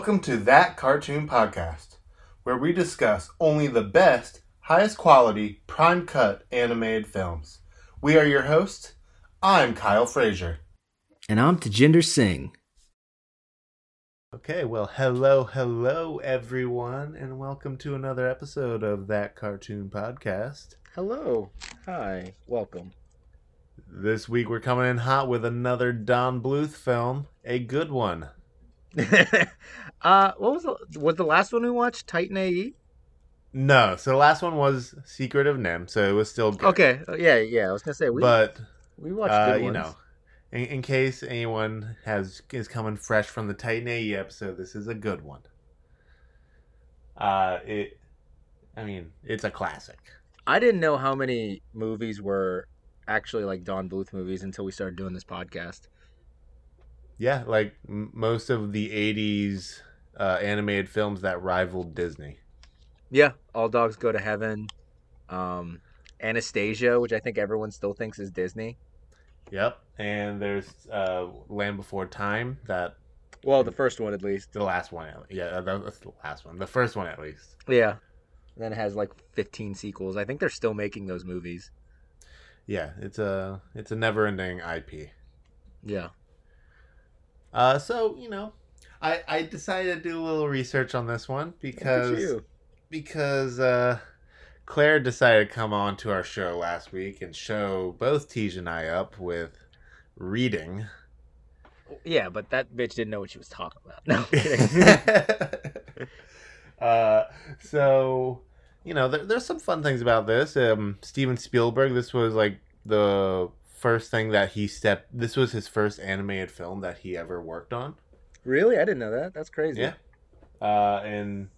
Welcome to That Cartoon Podcast, where we discuss only the best, highest quality, prime cut animated films. We are your hosts. I'm Kyle Frazier. And I'm Tajinder Singh. Okay, well, hello, hello, everyone, and welcome to another episode of That Cartoon Podcast. Hello. Hi. Welcome. This week we're coming in hot with another Don Bluth film, a good one. uh, what was the, was the last one we watched? Titan AE. No, so the last one was Secret of NIMH, so it was still good. Okay, uh, yeah, yeah. I was gonna say we, but we watched uh, good you know, in, in case anyone has is coming fresh from the Titan AE episode, this is a good one. Uh, it, I mean, it's a classic. I didn't know how many movies were actually like Don Bluth movies until we started doing this podcast. Yeah, like m- most of the '80s uh, animated films that rivaled Disney. Yeah, All Dogs Go to Heaven, um, Anastasia, which I think everyone still thinks is Disney. Yep, and there's uh, Land Before Time. That Well, the first one at least. the last one. Yeah, that's the last one. The first one, at least. Yeah. And then it has like 15 sequels. I think they're still making those movies. Yeah, it's a it's a never-ending IP. Yeah. Uh, so you know, I I decided to do a little research on this one because because uh, Claire decided to come on to our show last week and show both Tej and I up with reading. Yeah, but that bitch didn't know what she was talking about. No. Kidding. uh, so you know, there, there's some fun things about this. Um, Steven Spielberg. This was like the first thing that he stepped. This was his first animated film that he ever worked on. Really? I didn't know that. That's crazy. Yeah. Uh, and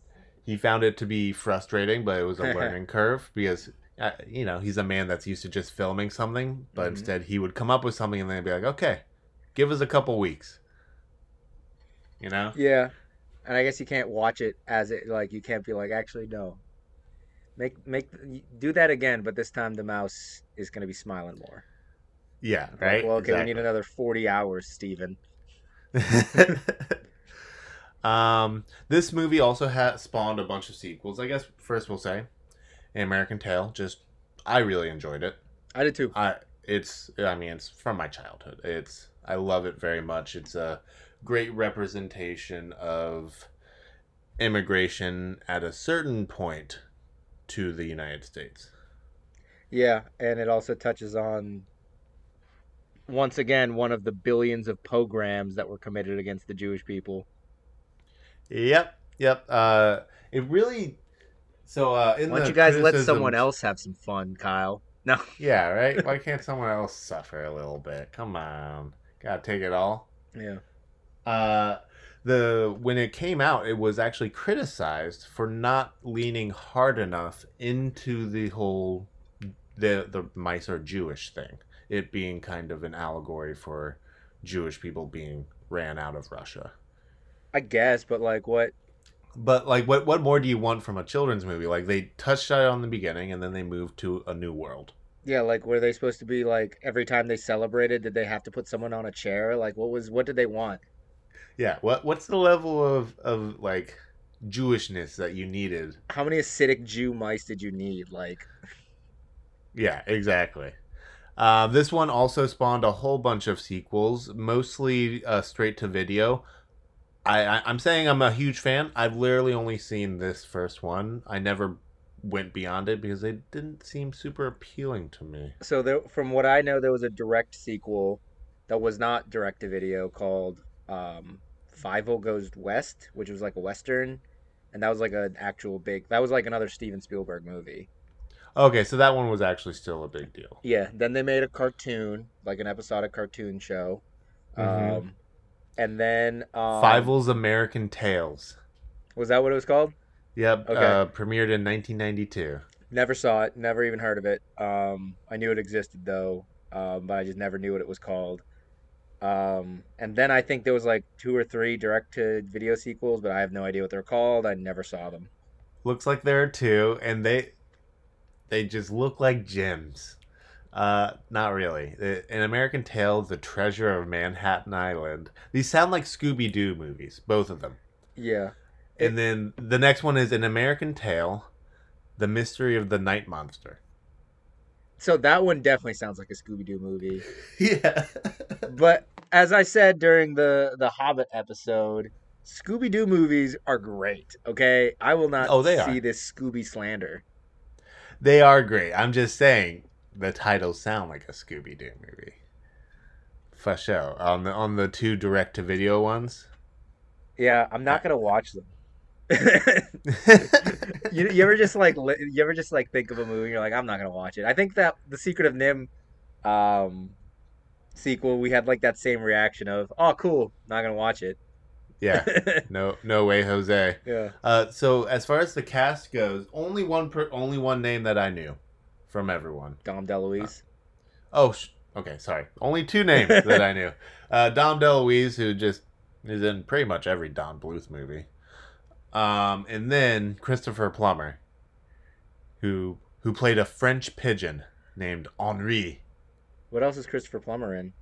he found it to be frustrating, but it was a learning curve because, uh, you know, he's a man that's used to just filming something, but Mhm. instead he would come up with something and then be like, okay, give us a couple weeks. You know? Yeah. And I guess you can't watch it as it like you can't be like actually no. Make make do that again, but this time the mouse is going to be smiling more. Yeah, Like, right? well, okay, we need another 40 hours, Steven. Um, this movie also has spawned a bunch of sequels. I guess first we'll say, American Tail. Just, I really enjoyed it. I did too. I it's I mean it's from my childhood. It's I love it very much. It's a great representation of immigration at a certain point to the United States. Yeah, and it also touches on once again one of the billions of pogroms that were committed against the Jewish people. Yep, yep. Uh, it really. So uh, in Why don't you guys let someone else have some fun, Kyle? No. Yeah, right. Why can't someone else suffer a little bit? Come on, gotta take it all. Yeah. uh the when it came out it was actually criticized for not leaning hard enough into the whole the the mice are jewish thing it being kind of an allegory for jewish people being ran out of russia I guess, but like what but like what what more do you want from a children's movie like they touched on it on the beginning and then they moved to a new world Yeah, like were they supposed to be like every time they celebrated, did they have to put someone on a chair? Like what was what did they want? yeah what what's the level of of like jewishness that you needed How many Hasidic Jew mice did you need? Like Yeah, exactly. Uh, this one also spawned a whole bunch of sequels, mostly uh, straight to video. I, I, I'm saying I'm a huge fan. I've literally only seen this first one. I never went beyond it because they didn't seem super appealing to me. so there from what I know there was a direct sequel that was not direct to video called um Fievel Goes West, which was like a western and that was like an actual big that was like another Steven Spielberg movie. Okay, so that one was actually still a big deal. Yeah, then they made a cartoon, like an episodic cartoon show. Mhm. Um and then um, Fievel's American Tails. was that what it was called? Yep, Okay. uh, premiered in 1992. Never saw it. Never even heard of it. Um, I knew it existed though, um, but I just never knew what it was called. Um, and then I think there was like two or three direct to video sequels, but I have no idea what they're called. I never saw them. Looks like there are two, and they they just look like gems. Uh, not really. An American Tail, The Treasure of Manhattan Island. These sound like Scooby Doo movies, both of them. Yeah. And then the next one is An American Tail, The Mystery of the Night Monster. So that one definitely sounds like a Scooby Doo movie. Yeah. But as I said during the the Hobbit episode, Scooby Doo movies are great. Okay, I will not Oh, they see are. this Scooby slander. They are great. I'm just saying the titles sound like a Scooby Doo movie. For sure. On the on the two direct to video ones. Yeah, I'm not gonna watch them. you, you ever just like li- you ever just like think of a movie and you're like I'm not gonna watch it. I think that the Secret of NIMH um sequel we had like that same reaction of oh cool not gonna watch it. Yeah. No no way, Jose. yeah. Uh, so as far as the cast goes, only one per, only one name that I knew from everyone. Dom DeLuise. Oh, sh- okay, sorry. Only two names that I knew. Uh, Dom DeLuise, who just is in pretty much every Don Bluth movie, um, and then Christopher Plummer, who who played a French pigeon named Henri. What else is Christopher Plummer in?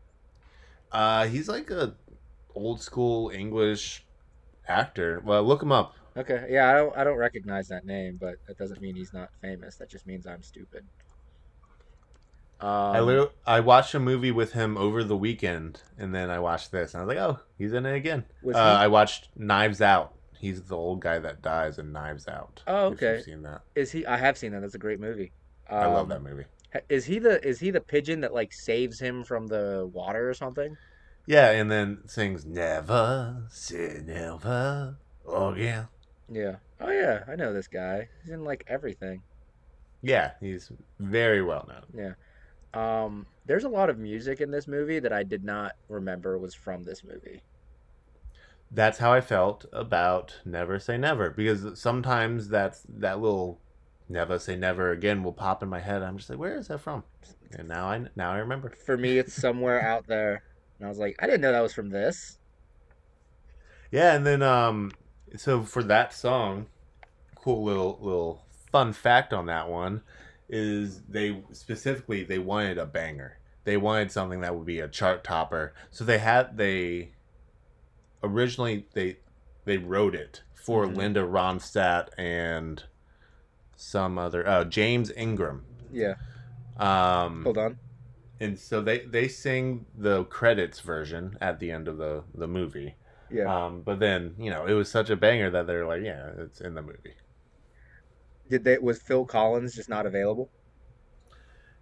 Uh, he's like a old school English actor. Well, look him up. Okay, yeah, I don't I don't recognize that name, but that doesn't mean he's not famous. That just means I'm stupid. Um, I literally, I watched a movie with him over the weekend, and then I watched this, and I was like, "Oh, he's in it again." Uh, I watched Knives Out. He's the old guy that dies in Knives Out. Oh, if okay. seen that? is he? I have seen that. That's a great movie. I love Um, that movie. Is he the is he the pigeon that like saves him from the water or something? Yeah, and then sings "Never Say Never Again." Yeah. Oh yeah, I know this guy. He's in like everything. Yeah, he's very well known. Yeah. Um, there's a lot of music in this movie that I did not remember was from this movie. That's how I felt about "Never Say Never" because sometimes that's that little "Never Say Never Again" will pop in my head. I'm just like, "Where is that from?" And now I now I remember. For me, it's somewhere out there, and I was like, I didn't know that was from this. Yeah, and then um, so for that song, cool little little fun fact on that one is they specifically they wanted a banger. They wanted something that would be a chart topper. So they had they originally they they wrote it for Mhm. Linda Ronstadt and some other uh, James Ingram. Yeah. Um, Hold on. And so they they sing the credits version at the end of the the movie. Yeah. Um, but then you know it was such a banger that they're like, yeah, it's in the movie. Did they was Phil Collins just not available?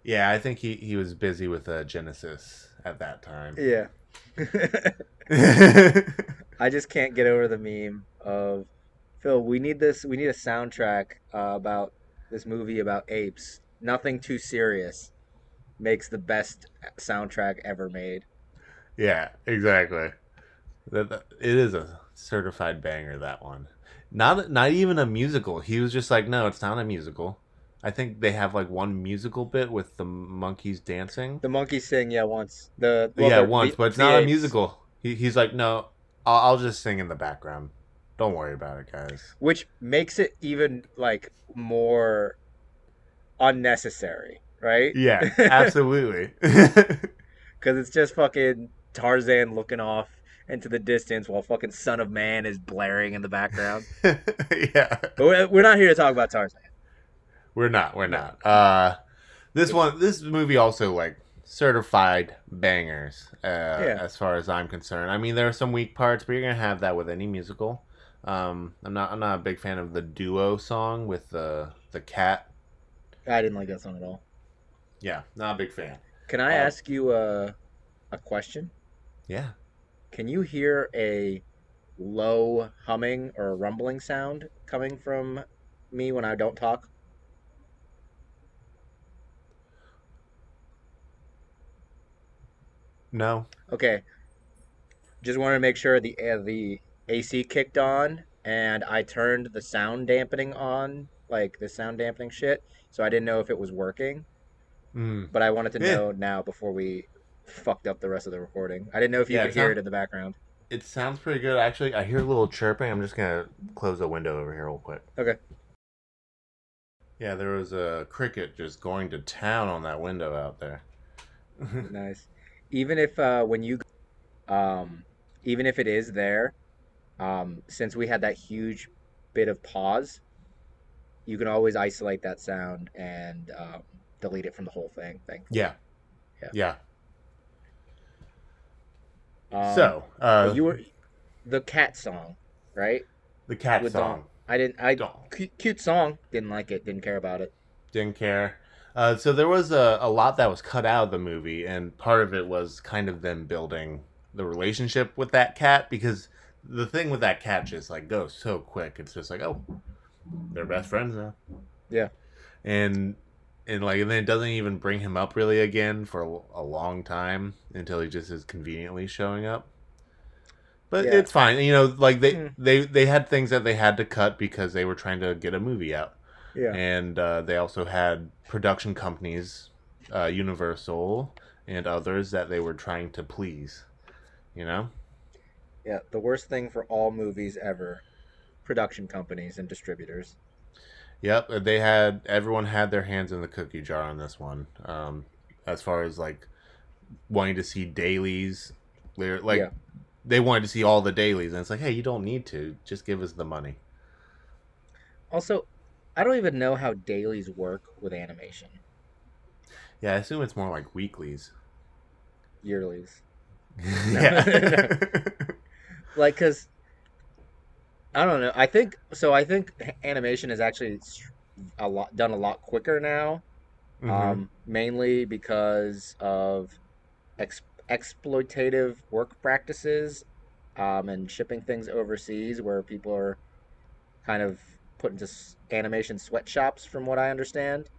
Yeah, I think he he was busy with uh, Genesis at that time. Yeah. I just can't get over the meme of Phil. We need this. We need a soundtrack uh, about this movie about apes. Nothing too serious makes the best soundtrack ever made. yeah, exactly. That, it is a certified banger. That one, not not even a musical. He was just like, no, it's not a musical. I think they have like one musical bit with the monkeys dancing. The monkeys sing, yeah, once. The well, yeah, once, the- but it's the not a musical. He, he's like, no, I'll, I'll just sing in the background. Don't worry about it, guys. which makes it even like more unnecessary, right? Yeah, absolutely. Because it's just fucking Tarzan looking off into the distance while fucking Son of Man is blaring in the background. yeah, But we're- we're not here to talk about Tarzan. we're not. We're not. Uh, this one, this movie also like certified bangers. Uh, as far as I'm concerned. I mean, there are some weak parts, but you're gonna have that with any musical. Um, I'm not. I'm not a big fan of the duo song with the the cat. I didn't like that song at all. Yeah, not a big fan. Can I Um, ask you a, a question? Yeah. Can you hear a low humming or rumbling sound coming from me when I don't talk? No. Okay. Just wanted to make sure the uh, the AC kicked on and I turned the sound dampening on, like the sound dampening shit. So I didn't know if it was working, Mm. but I wanted to Yeah. know now before we fucked up the rest of the recording. I didn't know if you Yeah, could it's hear it in the background. It sounds pretty good. Actually, I hear a little chirping. I'm just gonna close the window over here real quick. Okay. Yeah, there was a cricket just going to town on that window out there. nice. Even if uh, when you, um, even if it is there, um, since we had that huge bit of pause, you can always isolate that sound and um, delete it from the whole thing. Thing. Yeah. Yeah. Yeah. Um, so, uh, you were the cat song, right? the cat with song. I didn't. I cute, cute song. Didn't like it. Didn't care about it. Didn't care. Uh, so there was a, a lot that was cut out of the movie, and part of it was kind of them building the relationship with that cat because the thing with that cat just like goes so quick. It's just like, oh, they're best friends now. Yeah. And and like and then it doesn't even bring him up really again for a, long time until he just is conveniently showing up. But Yeah. it's fine. You know, like they, Hmm. they they had things that they had to cut because they were trying to get a movie out Yeah. and uh, they also had production companies, uh, Universal and others that they were trying to please. You know, Yeah. The worst thing for all movies ever: production companies and distributors. Yep. uh, They had everyone had their hands in the cookie jar on this one. Um, as far as like wanting to see dailies, like Yeah. they wanted to see all the dailies, and it's like, hey, you don't need to. Just give us the money. Also, I don't even know how dailies work with animation. Yeah, I assume it's more like weeklies. Yearlies. yeah. like because i don't know i think so i think animation is actually a lot done a lot quicker now Mhm. um, mainly because of ex- exploitative work practices um, and shipping things overseas where people are kind of put into animation sweatshops from what i understand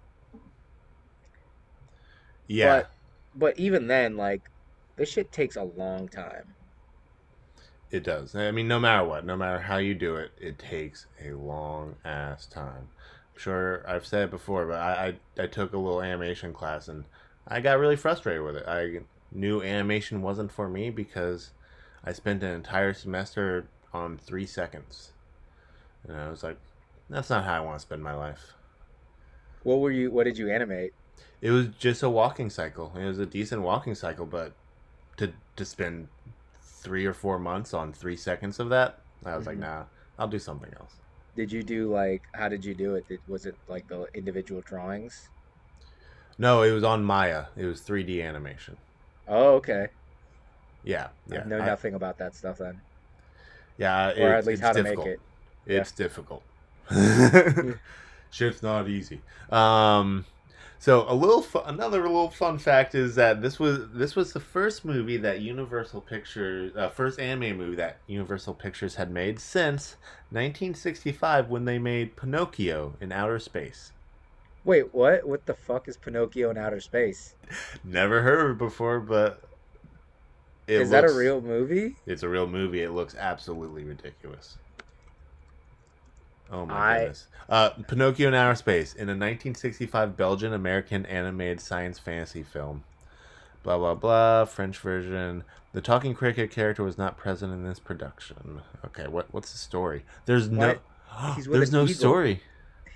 yeah. but but even then like this shit takes a long time It does. I mean, no matter what, no matter how you do it, it takes a long ass time. I'm sure I've said it before, but I, I I took a little animation class and I got really frustrated with it. I knew animation wasn't for me because I spent an entire semester on three seconds, and I was like, that's not how I want to spend my life. what were you what did you animate It was just a walking cycle. It was a decent walking cycle, but to to spend three or four months on three seconds of that, I was like, Mhm. nah, I'll do something else. Did you do like how did you do it? Did, was it like the individual drawings? No, it was on Maya. It was 3D animation. Oh, okay. Yeah, yeah. I know I- nothing about that stuff then, yeah, or it's- at least how to difficult. make it. It's difficult. Shit's not easy. Um, so a little, fu- another little fun fact is that this was this was the first movie that Universal Pictures, uh, first anime movie that Universal Pictures had made since 1965 when they made Pinocchio in outer space. Wait, what? What the fuck is Pinocchio in outer space? Never heard of it before, but it is that a real movie? It's a real movie. It looks absolutely ridiculous. Oh my I- goodness. Uh, Pinocchio in Outer Space in a 1965 Belgian American animated science fantasy film. Blah blah blah. French version. The talking cricket character was not present in this production. Okay, what what's the story? There's no. There's no eagle. story.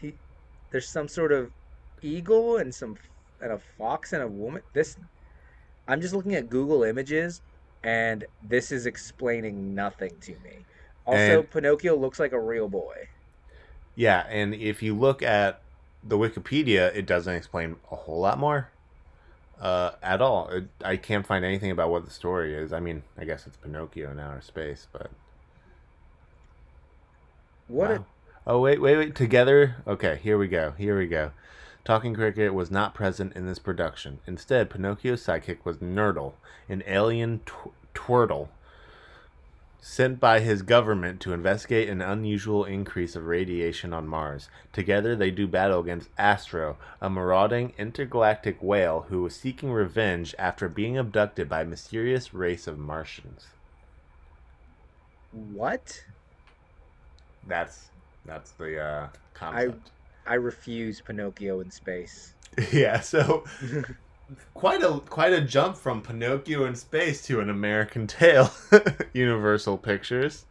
He, there's some sort of eagle and some and a fox and a woman. This, I'm just looking at Google Images, and this is explaining nothing to me. Also, And- Pinocchio looks like a real boy. Yeah, and if you look at the Wikipedia, it doesn't explain a whole lot more uh, at all. It, I can't find anything about what the story is. I mean, I guess it's Pinocchio in outer space, but What? wow. oh wait, wait, wait! Together. Okay, here we go. Here we go. Talking Cricket was not present in this production. Instead, Pinocchio's sidekick was Nurtle, an alien tw- twurtle sent by his government to investigate an unusual increase of radiation on Mars. Together, they do battle against Astro, a marauding intergalactic whale who was seeking revenge after being abducted by a mysterious race of Martians. what? That's that's the uh, concept. I refuse Pinocchio in space. yeah, so quite a quite a jump from Pinocchio in space to an American Tail, Universal Pictures.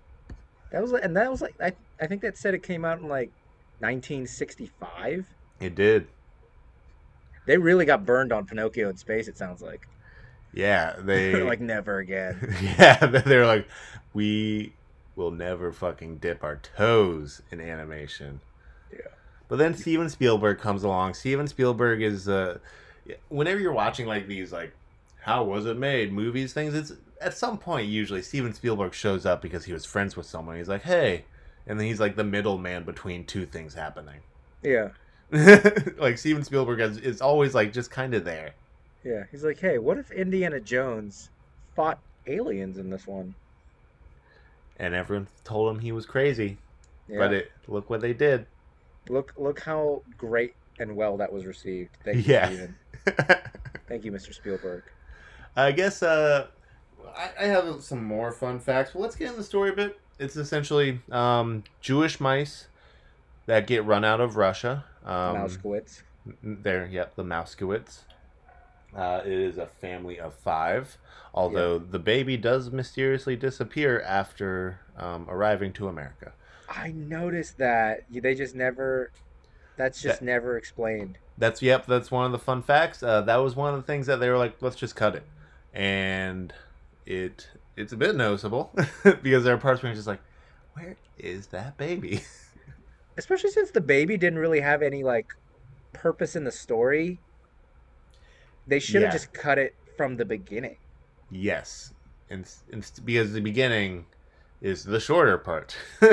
That was and that was like, I, I think that said it came out in like 1965. It did. They really got burned on Pinocchio in space. It sounds like, Yeah, they like never again. yeah, they're like we will never fucking dip our toes in animation. Yeah. But then Steven Spielberg comes along. Steven Spielberg is uh whenever you're watching like these like how was it made movies things it's at some point usually Steven Spielberg shows up because he was friends with someone. He's like, "Hey." And then he's like the middleman between two things happening. Yeah. like Steven Spielberg is, is always like just kind of there. Yeah. He's like, hey, what if Indiana Jones fought aliens in this one? And everyone told him he was crazy. Yeah. But it look what they did. look look how great and well that was received. Thank you, Yeah. Steven. Thank you, Mr. Spielberg. I guess uh, I, I have some more fun facts. But let's get in the story a bit. It's essentially um, Jewish mice that get run out of Russia. Um, Mousekewitz. There, yep, the Mousekewitz. Uh, it is a family of five, although the baby does mysteriously disappear after um, arriving to America. I noticed that they just never. That's just That- never explained. That's yep. That's one of the fun facts. Uh, that was one of the things that they were like, let's just cut it, and it it's a bit noticeable because there are parts where you're just like, where is that baby? Especially since the baby didn't really have any like purpose in the story. They should have Yeah. just cut it from the beginning. yes, and, and because the beginning is the shorter part.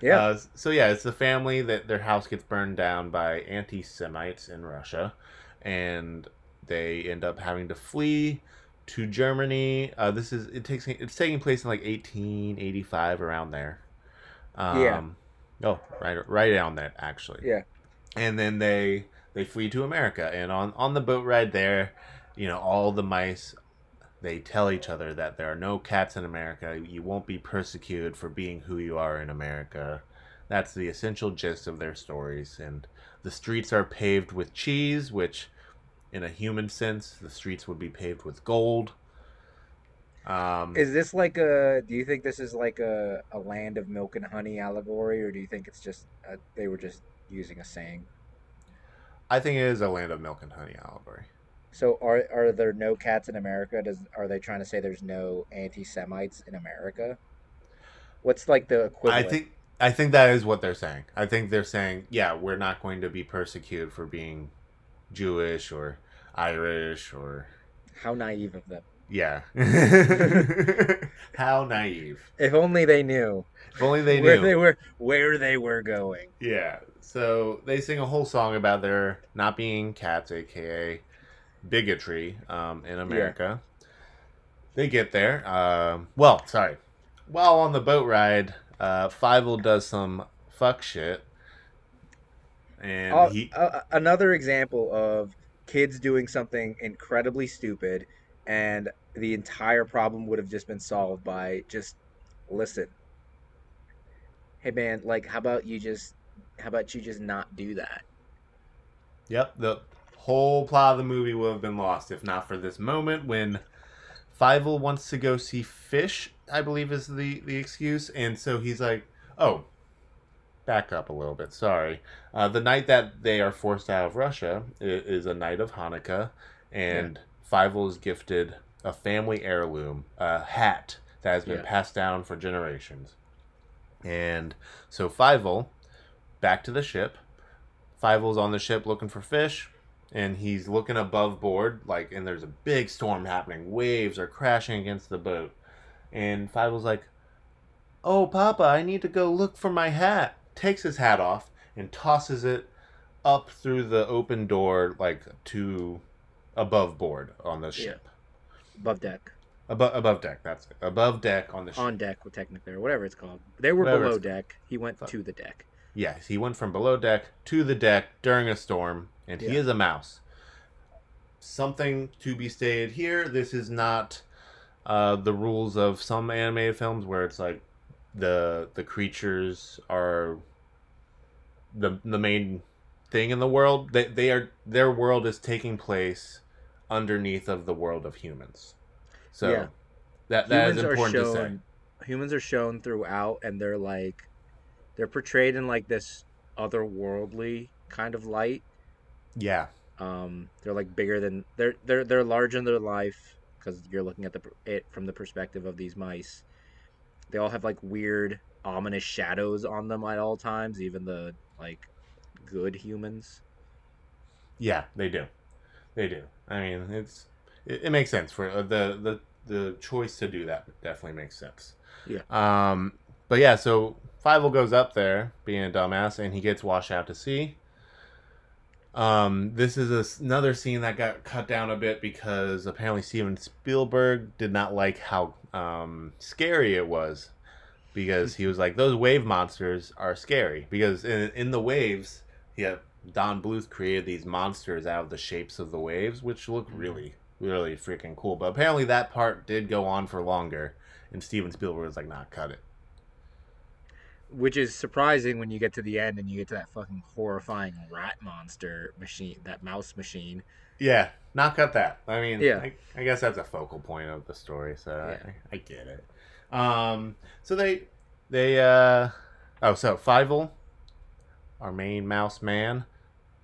Yeah. Uh, so yeah, it's the family that their house gets burned down by anti-Semites in Russia, and they end up having to flee to Germany. Uh, this is it takes it's taking place in like 1885 around there. Um, Yeah. Oh, right, right around that actually. Yeah. And then they they flee to America, and on on the boat ride there, you know, all the mice they tell each other that there are no cats in America. You won't be persecuted for being who you are in America. That's the essential gist of their stories. And the streets are paved with cheese, which, in a human sense, the streets would be paved with gold. Um, Is this like a? Do you think this is like a, a land of milk and honey allegory, or do you think it's just uh they were just using a saying? I think it is a land of milk and honey allegory. So are are there no cats in America? Does are they trying to say there's no anti-Semites in America? What's like the equivalent? I think I think that is what they're saying. I think they're saying, yeah, we're not going to be persecuted for being Jewish or Irish or How naive of them. yeah. How naive. If only they knew If only they knew where they were where they were going. Yeah. So they sing a whole song about their not being cats, aka bigotry, um, in America. They get there. Um, well, sorry. While on the boat ride, uh, Fievel does some fuck shit, and Uh, he uh, another example of kids doing something incredibly stupid, and the entire problem would have just been solved by just listen. Hey man, like, how about you just, how about you just not do that? Yep, the whole plot of the movie would have been lost if not for this moment when Fievel wants to go see fish, I believe is the, the excuse. And so he's like, oh, back up a little bit, sorry. Uh, the night that they are forced out of Russia is a night of Hanukkah, and Fievel is gifted a family heirloom, a hat that has been Yeah. passed down for generations. And so Fievel, back to the ship, Fievel's on the ship looking for fish, and he's looking above board, like, and there's a big storm happening. Waves are crashing against the boat. And Fievel's like, Oh, Papa, I need to go look for my hat. Takes his hat off and tosses it up through the open door, like, to above board on the Yeah. ship. Above deck, Above, above deck, that's it. Above deck on the ship. on deck, technically, or whatever it's called. They were Whatever below deck. He went to the deck. Yes, he went from below deck to the deck during a storm, and he is a mouse. Something to be stated here: this is not uh, the rules of some animated films where it's like the the creatures are the the main thing in the world. They they are their world is taking place underneath of the world of humans. So Yeah. that that is humans are important to say. shown humans are shown throughout and they're like they're portrayed in like this otherworldly kind of light Yeah, um they're like bigger than they're they're they're larger than their life because you're looking at the it from the perspective of these mice they all have like weird, ominous shadows on them at all times. Even the like good humans. Yeah, they do. They do. I mean, it's it, it makes sense for uh, the the the choice to do that. Definitely makes sense. Yeah. Um. But yeah, so Fievel goes up there being a dumbass, and he gets washed out to sea. Um, this is a another scene that got cut down a bit because apparently Steven Spielberg did not like how um, scary it was because he was like those wave monsters are scary. Because in, in the waves yeah Don Bluth created these monsters out of the shapes of the waves which look really really freaking cool. But apparently that part did go on for longer and Steven Spielberg was like nah cut it Which is surprising when you get to the end and you get to that fucking horrifying rat monster machine, that mouse machine. yeah knock out that I mean Yeah. I, I guess that's a focal point of the story so Yeah. I, I get it um so they they uh oh so Fievel our main mouse man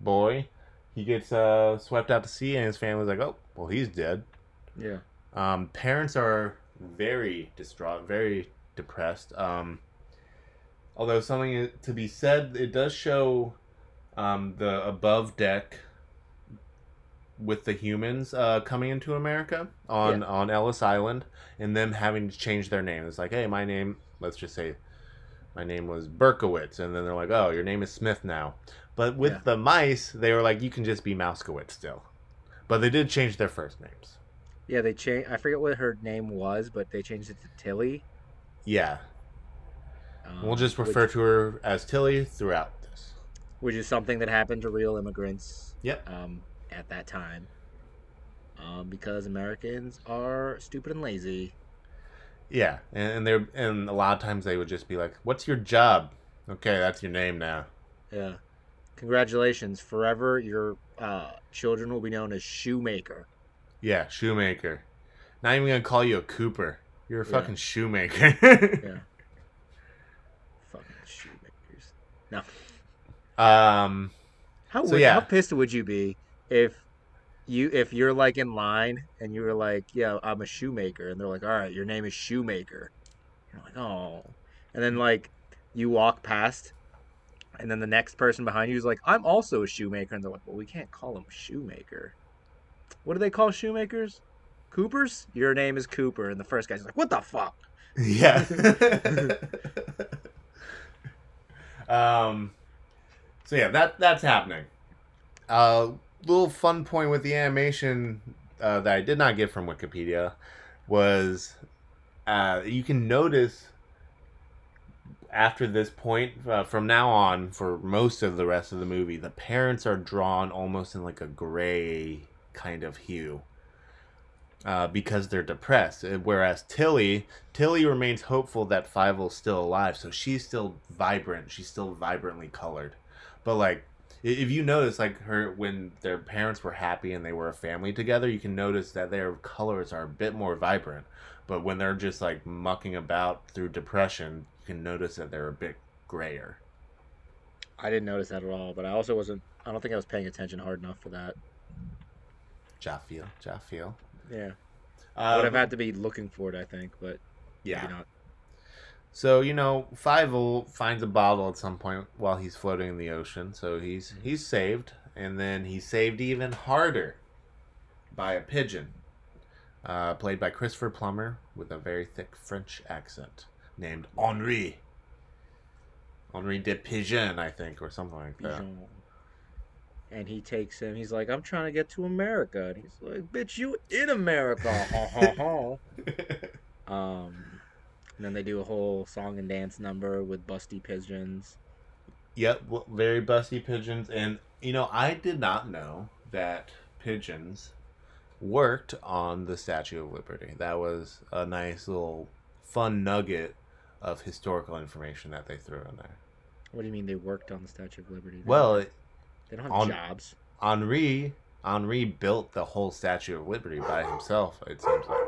boy he gets uh swept out to sea and his family's like oh well he's dead Yeah. um parents are very distraught very depressed um although something to be said it does show um the above deck with the humans uh coming into america on Yeah. on ellis island and them having to change their name it's like hey my name let's just say my name was Berkowitz, and then they're like, "Oh, your name is Smith now." But with Yeah. the mice, they were like, "You can just be Mousekewitz still," but they did change their first names. Yeah, they changed. I forget what her name was, but they changed it to Tilly. Yeah, Um, we'll just which- refer to her as Tilly throughout this. which is something that happened to real immigrants. Yep. Um, at that time, um, because Americans are stupid and lazy. Yeah, and, and they're and a lot of times they would just be like, "What's your job?" Okay, that's your name now. Yeah. Congratulations, forever your uh, children will be known as shoemaker. Yeah, shoemaker. Not even gonna call you a Cooper. You're a Yeah. fucking shoemaker. Yeah. Fucking shoemakers. No. um. How So, would, yeah. how pissed would you be if you if you're like in line and you were like, yeah, I'm a shoemaker, and they're like, all right, your name is shoemaker. You're like, oh, and then like you walk past, and then the next person behind you is like, I'm also a shoemaker, and they're like, well, we can't call him shoemaker. What do they call shoemakers? Coopers? Your name is Cooper, and the first guy's like, what the fuck? Yeah. um. So yeah, that that's happening. Uh, little fun point with the animation uh, that I did not get from Wikipedia was uh, you can notice after this point, uh, from now on, for most of the rest of the movie, the parents are drawn almost in like a gray kind of hue. Uh, because they're depressed, Uh, whereas Tilly, Tilly remains hopeful that Fievel's still alive, so she's still vibrant. She's still vibrantly colored. But like, if you notice, like her when their parents were happy and they were a family together, you can notice that their colors are a bit more vibrant. But when they're just like mucking about through depression, you can notice that they're a bit grayer. I didn't notice that at all, but I also wasn't. I don't think I was paying attention hard enough for that. Jaffiel, Jaffiel. Yeah, I would have Um, had to be looking for it. I think, but yeah. maybe not. So you know, Fievel finds a bottle at some point while he's floating in the ocean. So he's he's saved, and then he's saved even harder by a pigeon, uh, played by Christopher Plummer with a very thick French accent, named Henri. Henri de Pigeon, I think, or something like that. Bijan. And he takes him. He's like, "I'm trying to get to America," and he's like, "Bitch, you in America?" Ha ha ha. Um, and then they do a whole song and dance number with busty pigeons. Yep, very busty pigeons, and you know, I did not know that pigeons worked on the Statue of Liberty. That was a nice little fun nugget of historical information that they threw in there. What do you mean they worked on the Statue of Liberty? Well, it, they don't have on- jobs. Henri Henri built the whole Statue of Liberty by himself. It seems like.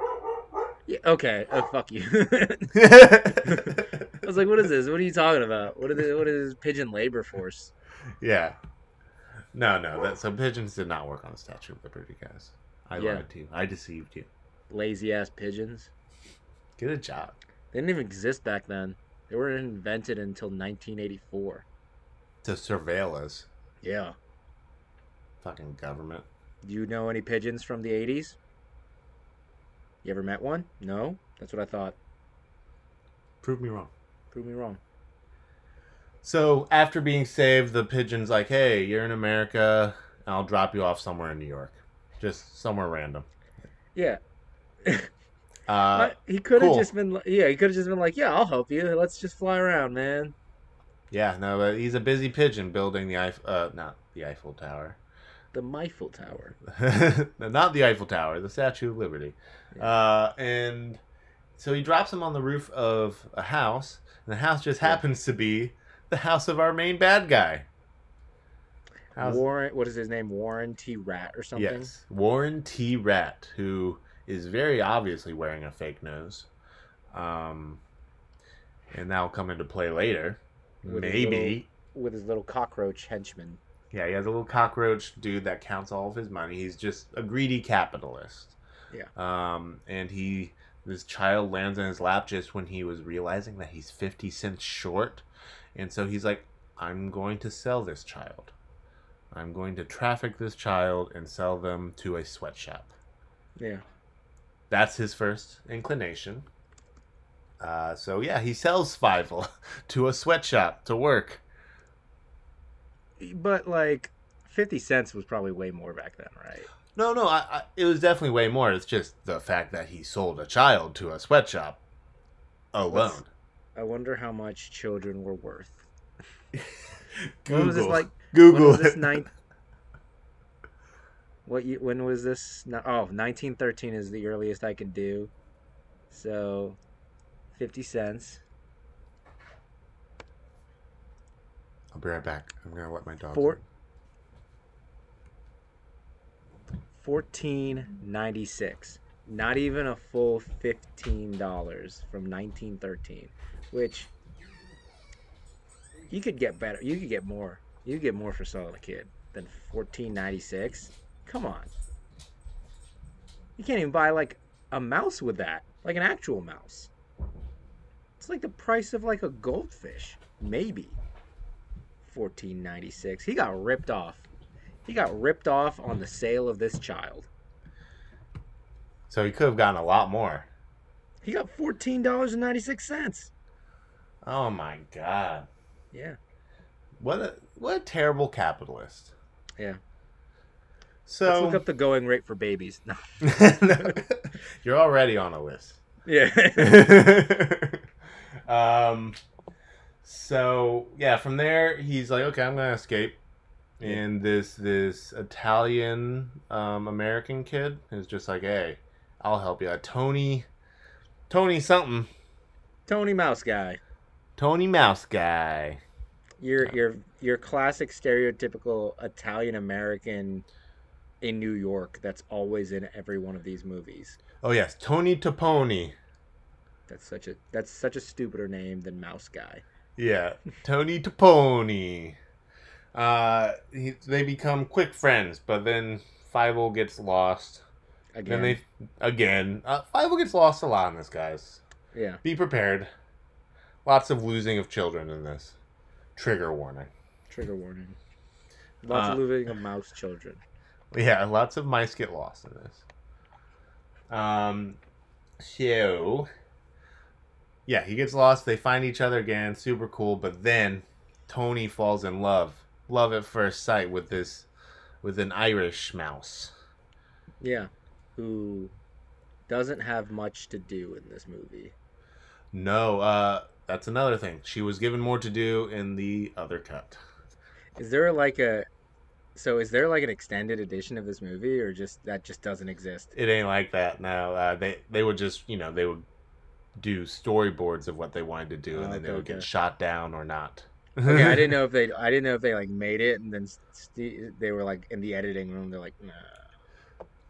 Yeah, okay. Oh, fuck you. I was like, "What is this? What are you talking about? What is it, what is pigeon labor force?" yeah. No, no. That so pigeons did not work on the Statue of Liberty, guys. I Yeah. lied to you. I deceived you. Lazy ass pigeons. Get a job. They didn't even exist back then. They weren't invented until 1984. To surveil us. Yeah. Fucking government. Do you know any pigeons from the 80s? You ever met one? No? That's what I thought. Prove me wrong. Prove me wrong. So after being saved, the pigeon's like, "Hey, you're in America. I'll drop you off somewhere in New York, just somewhere random." Yeah. Uh, he could have cool. just been, yeah, he could have just been like, yeah, I'll help you. Let's just fly around, man. Yeah, no, but he's a busy pigeon building the Eiffel, uh, not the Eiffel Tower, The Eiffel Tower. not the Eiffel Tower, the Statue of Liberty, uh, and so he drops him on the roof of a house, and the house just Yeah. happens to be the house of our main bad guy. How's- Warren, what is his name? Warren T. Rat or something? Yes, Warren T. Rat, who is very obviously wearing a fake nose, um, and that'll come into play later. With his Maybe, With his little cockroach henchman. yeah, he has a little cockroach dude that counts all of his money. He's just a greedy capitalist. Yeah. Um, and he, this child lands in his lap just when he was realizing that he's fifty cents short, and so he's like, "I'm going to sell this child." I'm going to traffic this child and sell them to a sweatshop. Yeah. That's his first inclination. Uh, so yeah, he sells Fievel to a sweatshop to work. But, like, 50 cents was probably way more back then, right? No, no, I, I, it was definitely way more. It's just the fact that he sold a child to a sweatshop alone. I wonder how much children were worth. Google. When was this like? Google when was this nine? What year, when was this? Oh, 1913 is the earliest I could do. So, 50 cents. I'll be right back. I'm gonna let my dog. Four. 1496. Not even a full $15 from 1913, which you could get better. You could get more. You could get more for selling a kid than 1496. Come on. You can't even buy like a mouse with that, like an actual mouse. It's like the price of like a goldfish, maybe. 1496. He got ripped off. He got ripped off on the sale of this child. So he could have gotten a lot more. He got $14.96. Oh my god! Yeah. What a what a terrible capitalist. Yeah. So Let's look up the going rate for babies. No. you're already on a list. Yeah. um, so yeah, from there he's like, okay, I'm gonna escape, and this this Italian um, American kid is just like, hey, I'll help you, Tony, Tony something, Tony Mouse guy. Tony Mouse guy. Your your your classic stereotypical Italian American in New York that's always in every one of these movies. Oh yes, Tony Toponi. That's such a that's such a stupider name than Mouse guy. Yeah, Tony Toponi. Uh, he, they become quick friends, but then Fievel gets lost. Again. Then they again. Uh, Fievel gets lost a lot in this, guys. yeah. Be prepared. Lots of losing of children in this. Trigger warning. Trigger warning. Lots Uh, of losing of mouse children. Yeah, lots of mice get lost in this. Um, so yeah, he gets lost. They find each other again. Super cool. But then Tony falls in love, love at first sight with this, with an Irish mouse. Yeah. Who doesn't have much to do in this movie. No, uh, that's another thing. She was given more to do in the other cut. Is there like a so is there like an extended edition of this movie or just that just doesn't exist? It ain't like that. No, uh, they they would just you know they would do storyboards of what they wanted to do, and then they Okay, would get shot down or not. Okay, I didn't know if they I didn't know if they like made it and then Ste they were like in the editing room they're like nah.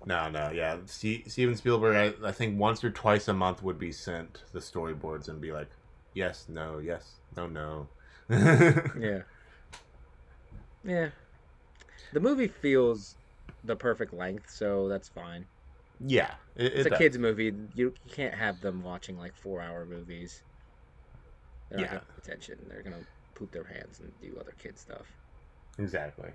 No, no, yeah. Ste Steven Spielberg, I, I think once or twice a month would be sent the storyboards and be like, yes, no, yes, no, no. Yeah. Yeah. The movie feels the perfect length, so that's fine. Yeah, it, It's it a does. kids movie. You, you can't have them watching like four hour movies. They're Yeah. attention. They're gonna poop their hands and do other kid stuff. Exactly.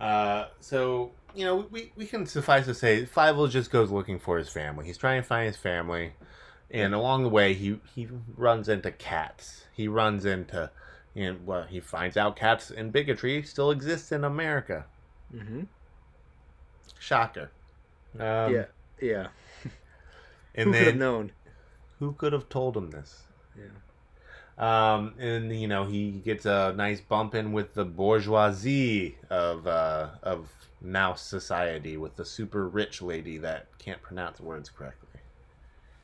Uh, so you know, we, we can suffice to say, Fievel just goes looking for his family. He's trying to find his family, and along the way, he he runs into cats. He runs into, you know, well, he finds out cats and bigotry still exists in America. Mm-hmm. Shocker. Um, yeah, yeah. And Who could have then known? who could have told him this? Yeah. Um, and you know he gets a nice bump in with the bourgeoisie of uh, of mouse society with the super rich lady that can't pronounce words correctly.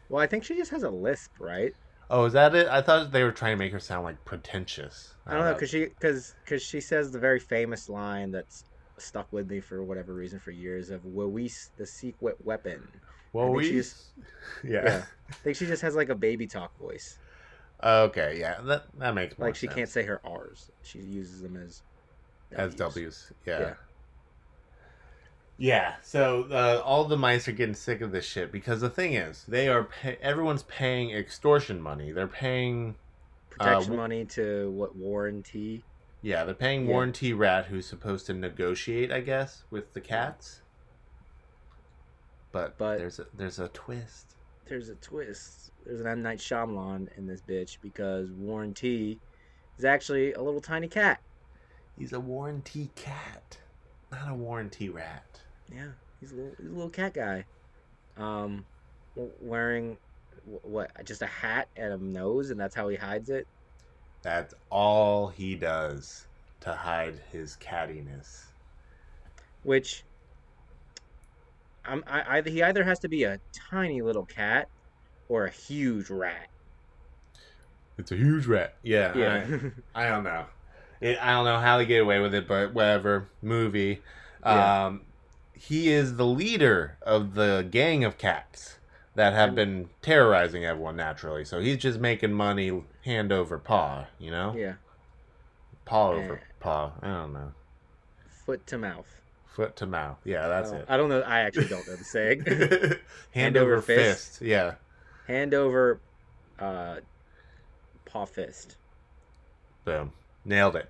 Well, I think she just has a lisp, right? Oh, is that it? I thought they were trying to make her sound like pretentious. I don't know, cause she, cause, cause she says the very famous line that's stuck with me for whatever reason for years of "Wawis, the secret weapon." we she's- yeah. Yeah. I think she just has like a baby talk voice. Okay, yeah, that that makes more Like she sense. can't say her R's. She uses them as as Ws. W's. Yeah. Yeah. Yeah. So uh, all the mice are getting sick of this shit because the thing is, they are pay- everyone's paying extortion money. They're paying Protection Uh, money to what Warren T. Yeah, they're paying Yeah. Warren T. Rat, who's supposed to negotiate, I guess, with the cats. But, But- there's a there's a twist. There's a twist. There's an M Night Shyamalan in this bitch because Warren T. is actually a little tiny cat. He's a Warren T. Cat, not a Warren T. Rat. Yeah, he's a little, he's a little cat guy. Um, wearing what? Just a hat and a nose, and that's how he hides it. That's all he does to hide his cattiness. Which, I'm, I, I, he either has to be a tiny little cat or a huge rat. It's a huge rat. Yeah. Yeah, I, I don't know. It, I don't know how they get away with it, but whatever. Movie. Yeah. Um, he is the leader of the gang of cats that have been terrorizing everyone naturally. So he's just making money hand over paw, you know? yeah, Paw over Eh. paw. I don't know. foot to mouth. Foot to mouth. Yeah, that's I it. I don't know. I actually don't know the saying. hand, Hand over, over fist. fist. Yeah. Hand over, uh, paw fist. Boom. Nailed it.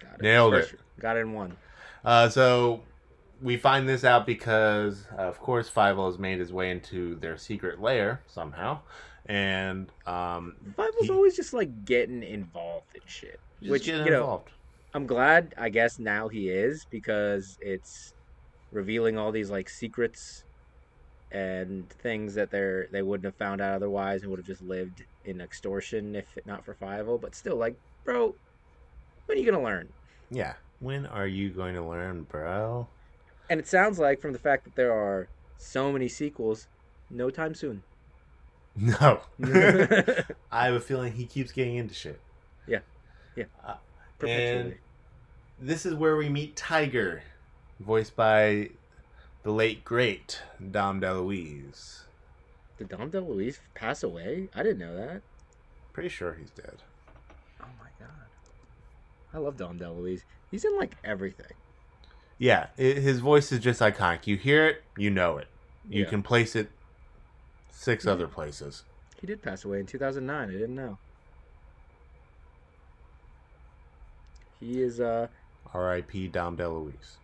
Got it. Nailed First- it. Got it in one. Uh, so we find this out because, of course, Fievel has made his way into their secret lair somehow, and um, Fievel's He- always just like getting involved in shit. Which getting you know, involved. I'm glad. I guess now he is because it's revealing all these like secrets and things that they're they wouldn't have found out otherwise and would have just lived in extortion if not for Fievel But still, like, bro, when are you gonna learn? Yeah. When are you going to learn, bro? And it sounds like from the fact that there are so many sequels, no time soon. No. I have a feeling he keeps getting into shit. Yeah. Yeah. Uh perpetually. This is where we meet Tiger, voiced by the late great Dom DeLuise. Did Dom DeLuise pass away? I didn't know that. Pretty sure he's dead. Oh my god. I love Dom DeLuise. He's in like everything. Yeah, it, his voice is just iconic. You hear it, you know it. You Yeah. can place it six other places. He did pass away in 2009. I didn't know. He is uh R.I.P. Dom DeLuise.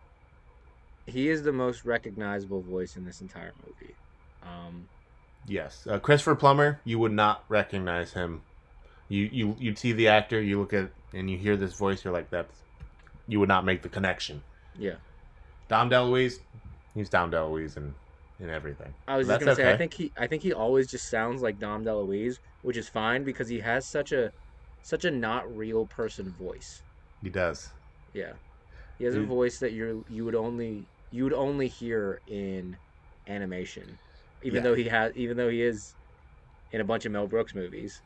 he is the most recognizable voice in this entire movie. Um Yes, uh, Christopher Plummer. You would not recognize him. You you you'd see the actor. You look at and you hear this voice. You're like that's. You would not make the connection. yeah. Dom DeLuise. He's Dom DeLuise and in everything. I was just gonna say I think he I think he always just sounds like Dom DeLuise, which is fine because he has such a such a not real person voice. He does. Yeah. He has a voice that you're you would only you would only hear in animation. Even Yeah. though he has even though he is in a bunch of Mel Brooks movies.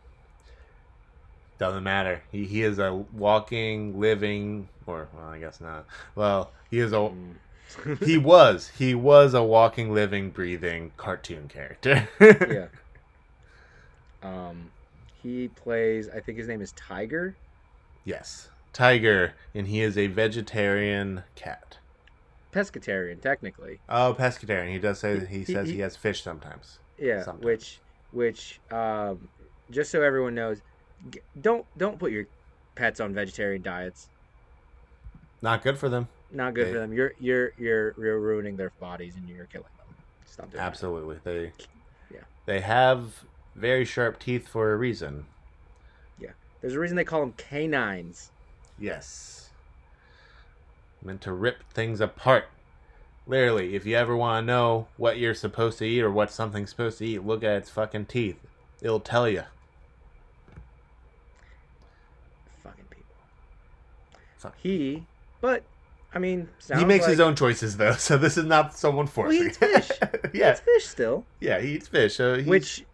Doesn't matter. He he is a walking, living, or well, I guess not. Well, he is a Mm. he was he was a walking, living, breathing cartoon character. yeah. Um he plays I think his name is Tiger. Yes, Tiger, and he is a vegetarian cat. pescatarian technically. Oh, pescatarian. He does say that he, He- says he- he has fish sometimes. Yeah, Sometimes. which which um, just so everyone knows, don't don't put your pets on vegetarian diets. Not good for them. Not good They- for them. You're you're you're you're ruining their bodies and you're killing them. Stop doing that. Absolutely. They Yeah. They have very sharp teeth for a reason. Yeah, there's a reason they call them canines. Yes. Meant to rip things apart. Literally, if you ever want to know what you're supposed to eat or what something's supposed to eat, look at its fucking teeth. It'll tell you. Fucking people. Fuck. He, but I mean, he makes like, his own choices though, so this is not someone Well, he forcing. eats fish. yeah, He eats fish still, yeah, he eats fish. So he's, which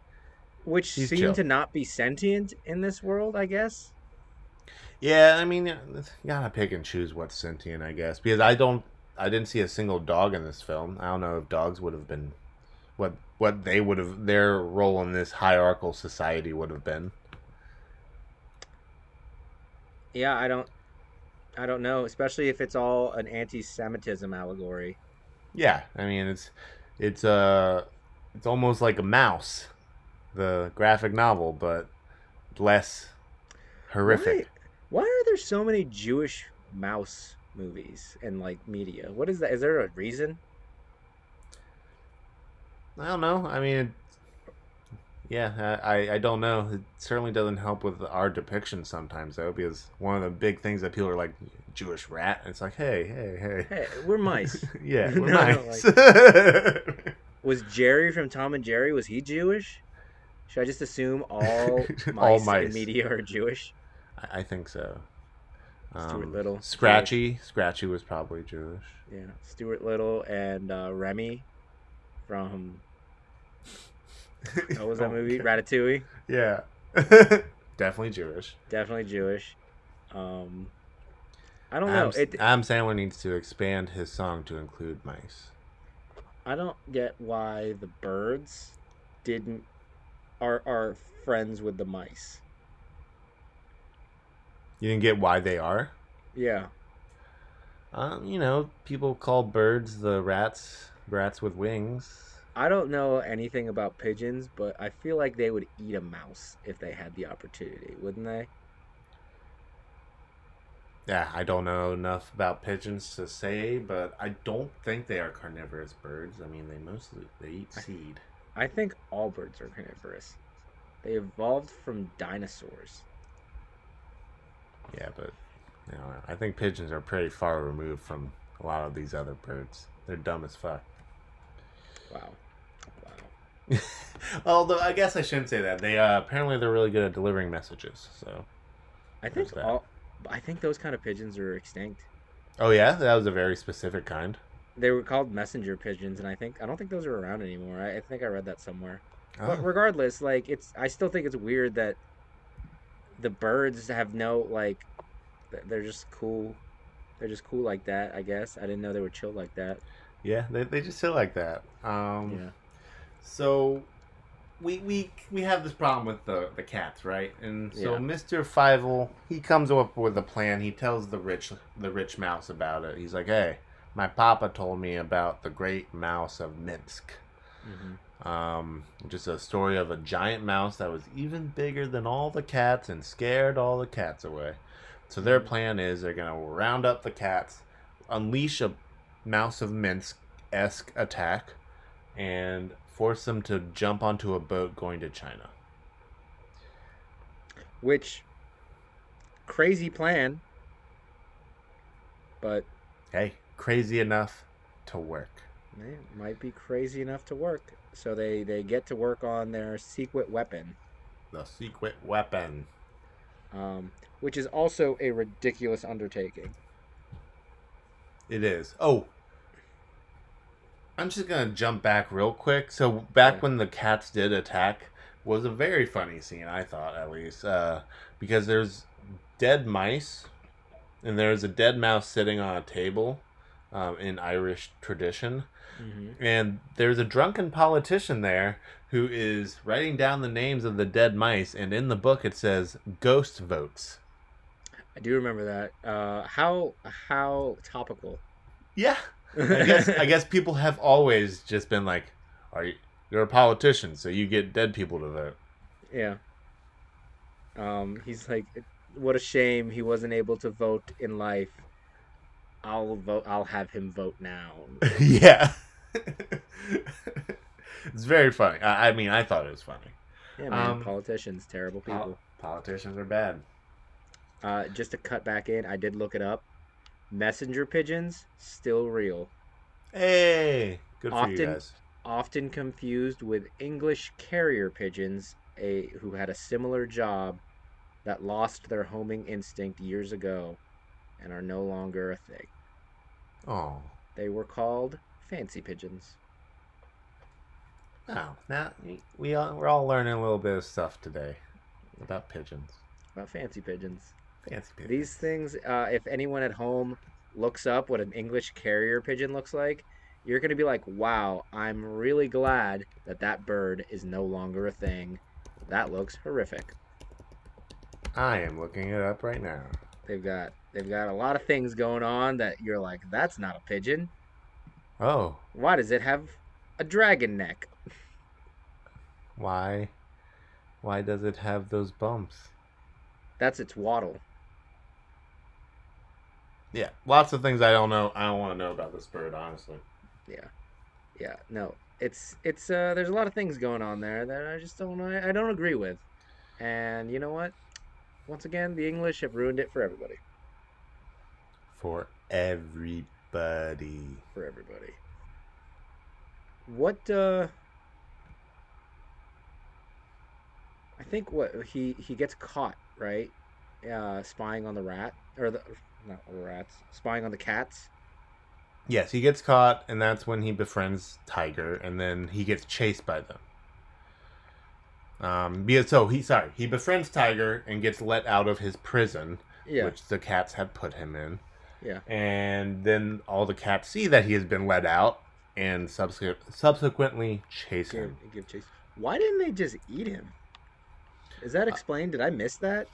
which he's seem chill. to not be sentient in this world. I guess. yeah, I mean, you gotta pick and choose what's sentient, I guess, because I don't, I didn't see a single dog in this film. I don't know if dogs would have been, what what they would have, their role in this hierarchical society would have been. Yeah, I don't. I don't know, especially if it's all an anti-Semitism allegory. Yeah, I mean it's it's uh it's almost like a Maus, the graphic novel, but less horrific. Why, why are there so many Jewish mouse movies and like media? What is that? Is there a reason? I don't know. I mean, yeah, I I- don't know. It certainly doesn't help with our depiction sometimes though, because one of the big things that people are like Jewish rat. It's like, hey, hey, hey. Hey, we're mice. yeah, we're no, nice. was Jerry from Tom and Jerry? Was he Jewish? Should I just assume all mice, All in media are Jewish? I, I think so. Stuart Um, Little, Scratchy, Scratchy was probably Jewish. Yeah, Stuart Little and uh, Remy from what was that Oh, movie? Ratatouille. Yeah. Definitely Jewish. Definitely Jewish. Um, I don't Adam, know. It, Adam Sandler needs to expand his song to include mice. I don't get why the birds didn't are are friends with the mice. You didn't get why they are? Yeah. Um, you know, people call birds the rats, rats with wings. I don't know anything about pigeons, but I feel like they would eat a mouse if they had the opportunity, wouldn't they? Yeah, I don't know enough about pigeons to say, but I don't think they are carnivorous birds. I mean, they mostly they eat seed. I think all birds are carnivorous. They evolved from dinosaurs. Yeah, but you know, I think pigeons are pretty far removed from a lot of these other birds. They're dumb as fuck. Wow. Although I guess I shouldn't say that. They uh, apparently they're really good at delivering messages. So. I think that. all I think those kind of pigeons are extinct. Oh yeah, that was a very specific kind. They were called messenger pigeons, and I think I don't think those are around anymore. I, I think I read that somewhere. Oh. But regardless, like it's I still think it's weird that the birds have no like they're just cool. They're just cool like that, I guess. I didn't know they were chill like that. Yeah, they, they just sit like that. Um, Yeah. So we we we have this problem with the the cats, right? And so Yeah. Mr. Fievel, he comes up with a plan. He tells the rich the rich mouse about it. He's like, "Hey, my papa told me about the great mouse of Minsk." hmm Um, just a story of a giant mouse that was even bigger than all the cats and scared all the cats away. So their plan is they're gonna round up the cats, unleash a mouse of Minsk esque attack, and force them to jump onto a boat going to China. Which crazy plan, but Hey, crazy enough to work. it might be crazy enough to work. So they they get to work on their secret weapon. The secret weapon. um, which is also a ridiculous undertaking. It is. Oh. I'm just gonna jump back real quick. So back when the cats did attack was a very funny scene, I thought at least, uh, because there's dead mice, and there's a dead mouse sitting on a table, um, in Irish tradition, Mm-hmm. and there's a drunken politician there who is writing down the names of the dead mice, and in the book it says ghost votes. I do remember that. Uh, how how topical. Yeah. I guess I guess people have always just been like, "Are you? You're a politician, so you get dead people to vote." Yeah. Um, he's like, what a shame he wasn't able to vote in life. I'll vote. I'll have him vote now. yeah. it's very funny. I, I mean, I thought it was funny. Yeah, man. Um, politicians, terrible people. Pol- politicians are bad. Uh, just to cut back in, I did look it up. Messenger pigeons still real. Hey, good for you Often- guys. Often confused with English carrier pigeons, a who had a similar job that lost their homing instinct years ago and are no longer a thing. Oh, They were called fancy pigeons. oh, now we all, we're all learning a little bit of stuff today about pigeons. About fancy pigeons. Fancy pigeons. These things, uh, if anyone at home looks up what an English carrier pigeon looks like, you're going to be like, wow, I'm really glad that that bird is no longer a thing. That looks horrific. I am looking it up right now. They've got they've got a lot of things going on that you're like, that's not a pigeon. Oh, Why does it have a dragon neck? why? Why does it have those bumps? That's its waddle. Yeah, lots of things I don't know. I don't want to know about this bird, honestly. Yeah, yeah. No, it's it's uh, there's a lot of things going on there that I just don't I, I don't agree with, and you know what? Once again, the English have ruined it for everybody. For everybody. For everybody. What? uh I think what he he gets caught right, uh, spying on the rat or the not rats, spying on the cats. Yes, he gets caught, and that's when he befriends Tiger, and then he gets chased by them. Um, because so he sorry he befriends Tiger and gets let out of his prison, Yeah, which the cats had put him in. yeah. And then all the cats see that he has been let out, and subsequent, subsequently chase Give, him. give chase. Why didn't they just eat him? Is that explained? Did I miss that?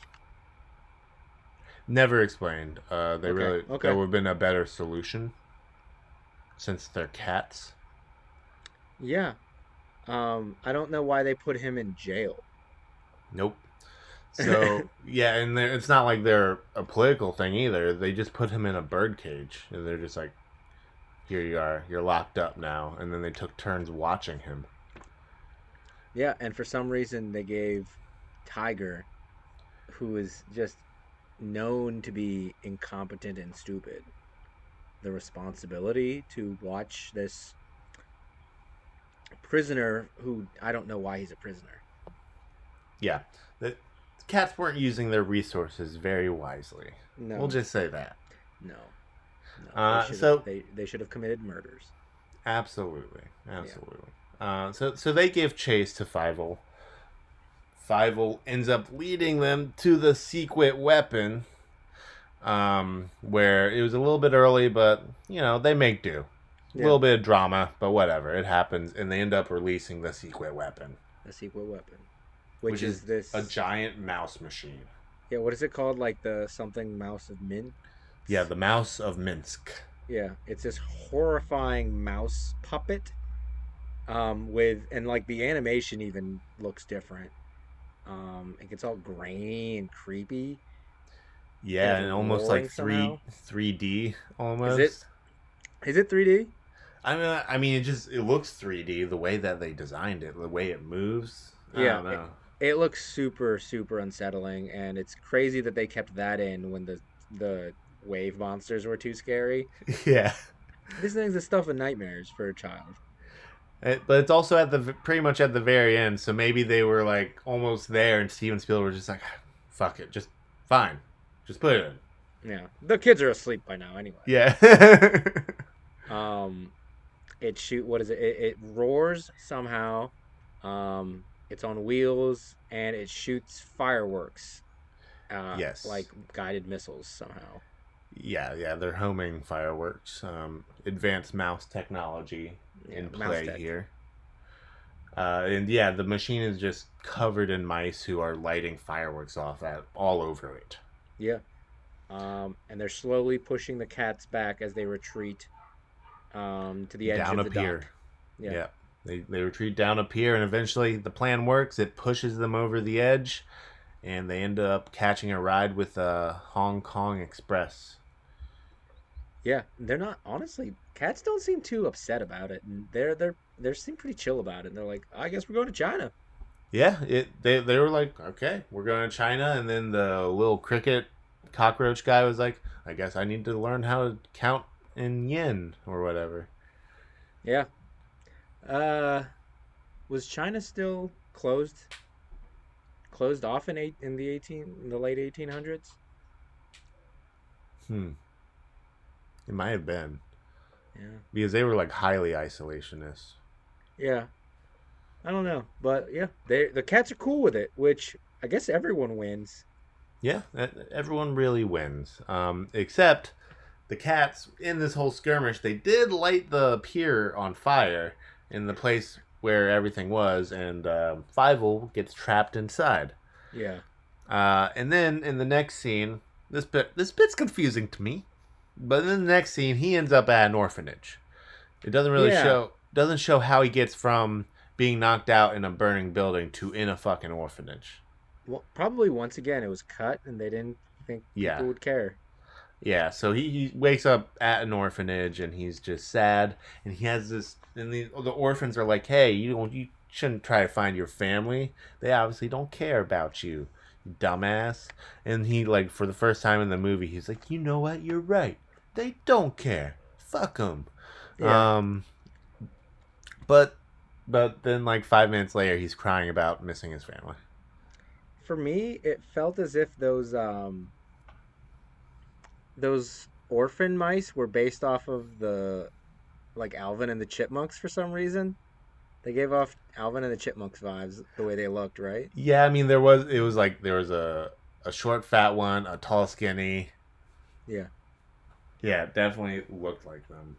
Never explained. Uh, they Okay, really okay. there would have been a better solution, since they're cats. Yeah. Um, I don't know why they put him in jail. Nope. So yeah, and it's not like they're a political thing either. They just put him in a bird cage, and they're just like, "Here you are. You're locked up now." And then they took turns watching him. Yeah, and for some reason they gave Tiger, who is just known to be incompetent and stupid, the responsibility to watch this prisoner who I don't know why he's a prisoner. Yeah, the cats weren't using their resources very wisely. No, We'll just say that. no, no. Uh, they so- they they should have committed murders. Absolutely, absolutely. Uh, so so they give chase to Fievel. Fievel ends up leading them to the secret weapon, um, where it was a little bit early, but you know they make do. A Yeah. little bit of drama, but whatever, it happens, and they end up releasing the secret weapon, The secret weapon, which, Which is, is this. a giant mouse machine. yeah, what is it called? Like the something mouse of min. Yeah, the mouse of Minsk. Yeah, it's this horrifying mouse puppet. Um, with and like the animation even looks different. Um, it gets all grainy and creepy. Yeah, and almost like three three D almost. Is Is it 3D? I mean, I mean, it just it looks 3D the way that they designed it, the way it moves. I Yeah, know. It looks super super unsettling, and it's crazy that they kept that in when the the wave monsters were too scary. yeah, This thing's the stuff of nightmares for a child. It- but it's also at the pretty much at the very end, so maybe they were like almost there, and Steven Spielberg was just like, "Fuck it, just fine, just put it in." Yeah, the kids are asleep by now anyway. Yeah, Um, it shoot. What is it? It, it roars somehow. Um, it's on wheels and it shoots fireworks. Uh, Yes. like guided missiles somehow. yeah, yeah. They're homing fireworks. Um, advanced mouse technology in mouse play here. Uh, and yeah, the machine is just covered in mice who are lighting fireworks off at all over it. Yeah. Um, and they're slowly pushing the cats back as they retreat. um, to the edge down of a the pier. dock. Yeah. Yeah. They they retreat down a pier, and eventually the plan works. It pushes them over the edge, and they end up catching a ride with a Hong Kong Express. Yeah, they're not honestly. Cats don't seem too upset about it, and they're they're they seem pretty chill about it. And they're like, I guess we're going to China. Yeah, it they they were like, okay, we're going to China, and then the little cricket cockroach guy was like, I guess I need to learn how to count in yen or whatever. Yeah. Uh, was China still closed? Closed off in eight in the eighteen in the late eighteen hundreds. Hmm. It might have been Yeah. because they were like highly isolationist. Yeah. I don't know, but yeah, they the cats are cool with it, which I guess everyone wins. Yeah, everyone really wins. Um, except the cats in this whole skirmish, they did light the pier on fire in the place where everything was, and uh, Fievel gets trapped inside. Yeah. Uh, and then in the next scene, this bit this bit's confusing to me, but in the next scene, he ends up at an orphanage. It doesn't really Yeah. show doesn't show how he gets from being knocked out in a burning building to in a fucking orphanage. Well, probably once again it was cut, and they didn't think Yeah. people would care. Yeah, so he, he wakes up at an orphanage and he's just sad, and he has this. And the the orphans are like, "Hey, you don't you shouldn't try to find your family. They obviously don't care about you, you dumbass." And he like for the first time in the movie, he's like, "You know what? You're right. They don't care. Fuck them." Yeah. Um, but but then like five minutes later, he's crying about missing his family. For me, it felt as if those um those orphan mice were based off of the like Alvin and the Chipmunks for some reason. They gave off Alvin and the Chipmunks vibes the way they looked, right? Yeah, I mean there was it was like there was a a short fat one, a tall skinny. Yeah. Yeah, definitely looked like them.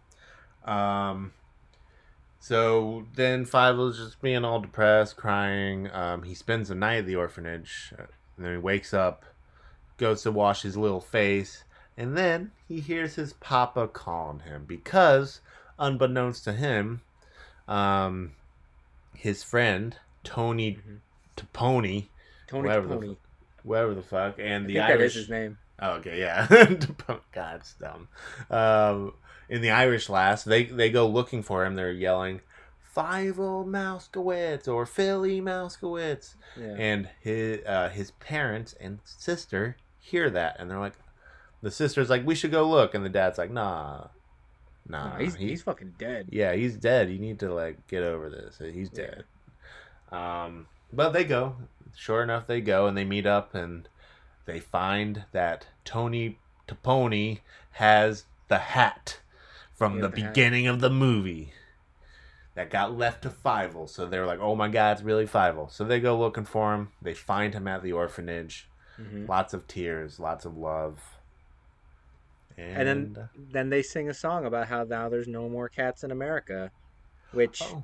Um so then Fievel was just being all depressed, crying. Um, he spends the night at the orphanage, and then he wakes up, goes to wash his little face, and then he hears his papa calling him because, unbeknownst to him, um, his friend Tony Mhm. Toponi, Tony Whatever the whatever the fuck, and I the think that is Irish. his name. Oh, okay, yeah. God, it's dumb. Um, in the Irish last, they they go looking for him. They're yelling, "Fievel Mousekewitz" or "Filly Mousekewitz," Yeah. and his uh, his parents and sister hear that, and they're like, the sister's like, "We should go look," and the dad's like, "Nah, nah, No, he's he- he's fucking dead. yeah, he's dead. You need to like get over this. He's Yeah. dead." Um, but they go. Sure enough, they go and they meet up and they find that Tony Toponi has the hat from He the the hat. beginning of the movie that got left to Fievel. So they're like, "Oh my God, it's really Fievel." So they go looking for him. They find him at the orphanage. hmm Lots of tears, lots of love. And, And then then they sing a song about how now there's no more cats in America, which oh,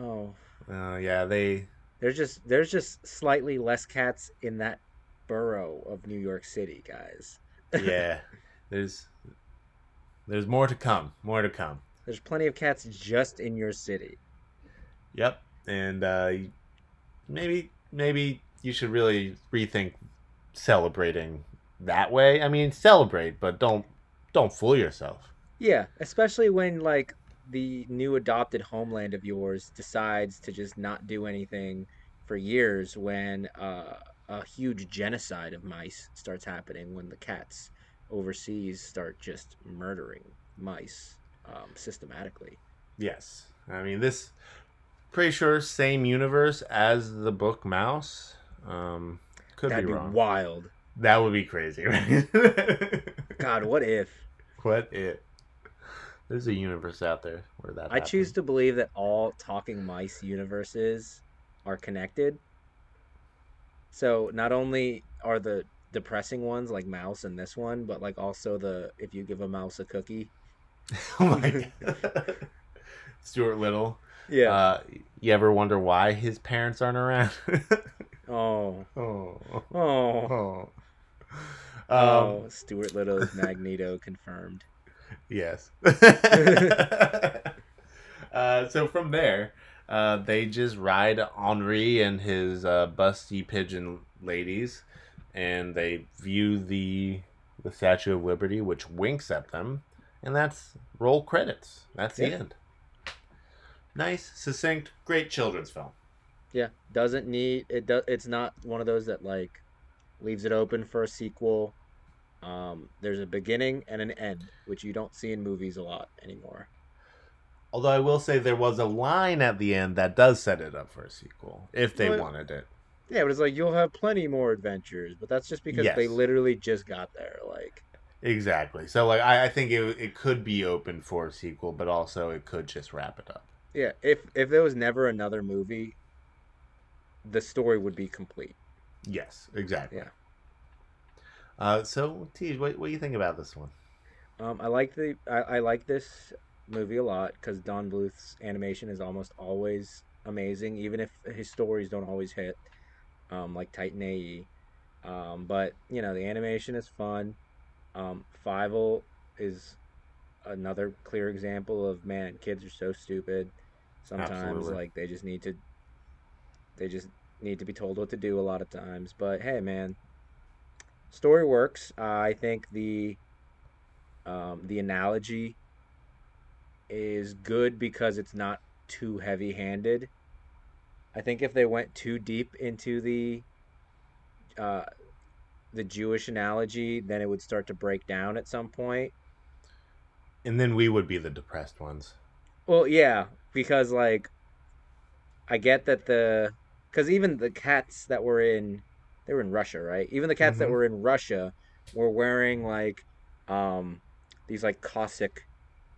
oh uh, yeah, they there's just there's just slightly less cats in that borough of New York City, guys. yeah there's there's more to come more to come There's plenty of cats just in your city. yep and uh maybe maybe you should really rethink celebrating that way i mean celebrate but don't don't fool yourself Yeah, especially when like the new adopted homeland of yours decides to just not do anything for years when uh, a huge genocide of mice starts happening when the cats overseas start just murdering mice um, systematically. yes i mean this pretty sure same universe as the book Maus um could That'd be be wrong wild. That would be crazy right God, what if? what if? there's a universe out there where that I choose to believe that all talking mice universes are connected. So not only are the depressing ones like Maus and this one, but like also the if you give a mouse a cookie. oh my god. Stuart Little. Yeah. Uh, you ever wonder why his parents aren't around? oh. oh. Oh. Oh. Um, oh. Stuart Little's Magneto confirmed. Yes. uh, so from there, uh, they just ride Henri and his uh, busty pigeon ladies, and they view the the Statue of Liberty, which winks at them, and that's roll credits. That's the end. Nice, succinct, great children's film. Yeah, doesn't need it. Do, it's not one of those that like leaves it open for a sequel. Um, there's a beginning and an end, which you don't see in movies a lot anymore. Although I will say there was a line at the end that does set it up for a sequel if they Well, wanted it. Yeah, but it's like you'll have plenty more adventures, but that's just because they literally just got there. Like, Exactly. So like I, I think it it could be open for a sequel, but also it could just wrap it up. yeah, if if there was never another movie, the story would be complete. Yes, exactly. Yeah. Uh, so Tej, what what do you think about this one? Um, I like the I, I like this movie a lot because Don Bluth's animation is almost always amazing, even if his stories don't always hit, um, like Titan AE. Um, but you know the animation is fun. Um, Fievel is another clear example of man, kids are so stupid. Sometimes Absolutely. like they just need to they just need to be told what to do a lot of times. But hey, man, story works. Uh, I think the um, the analogy is good because it's not too heavy handed. I think if they went too deep into the uh, the Jewish analogy, then it would start to break down at some point. And then we would be the depressed ones. Well, yeah, because like I get that the because even the cats that were in they were in Russia, right? Even the cats that Mhm. were in Russia were wearing like um these like Cossack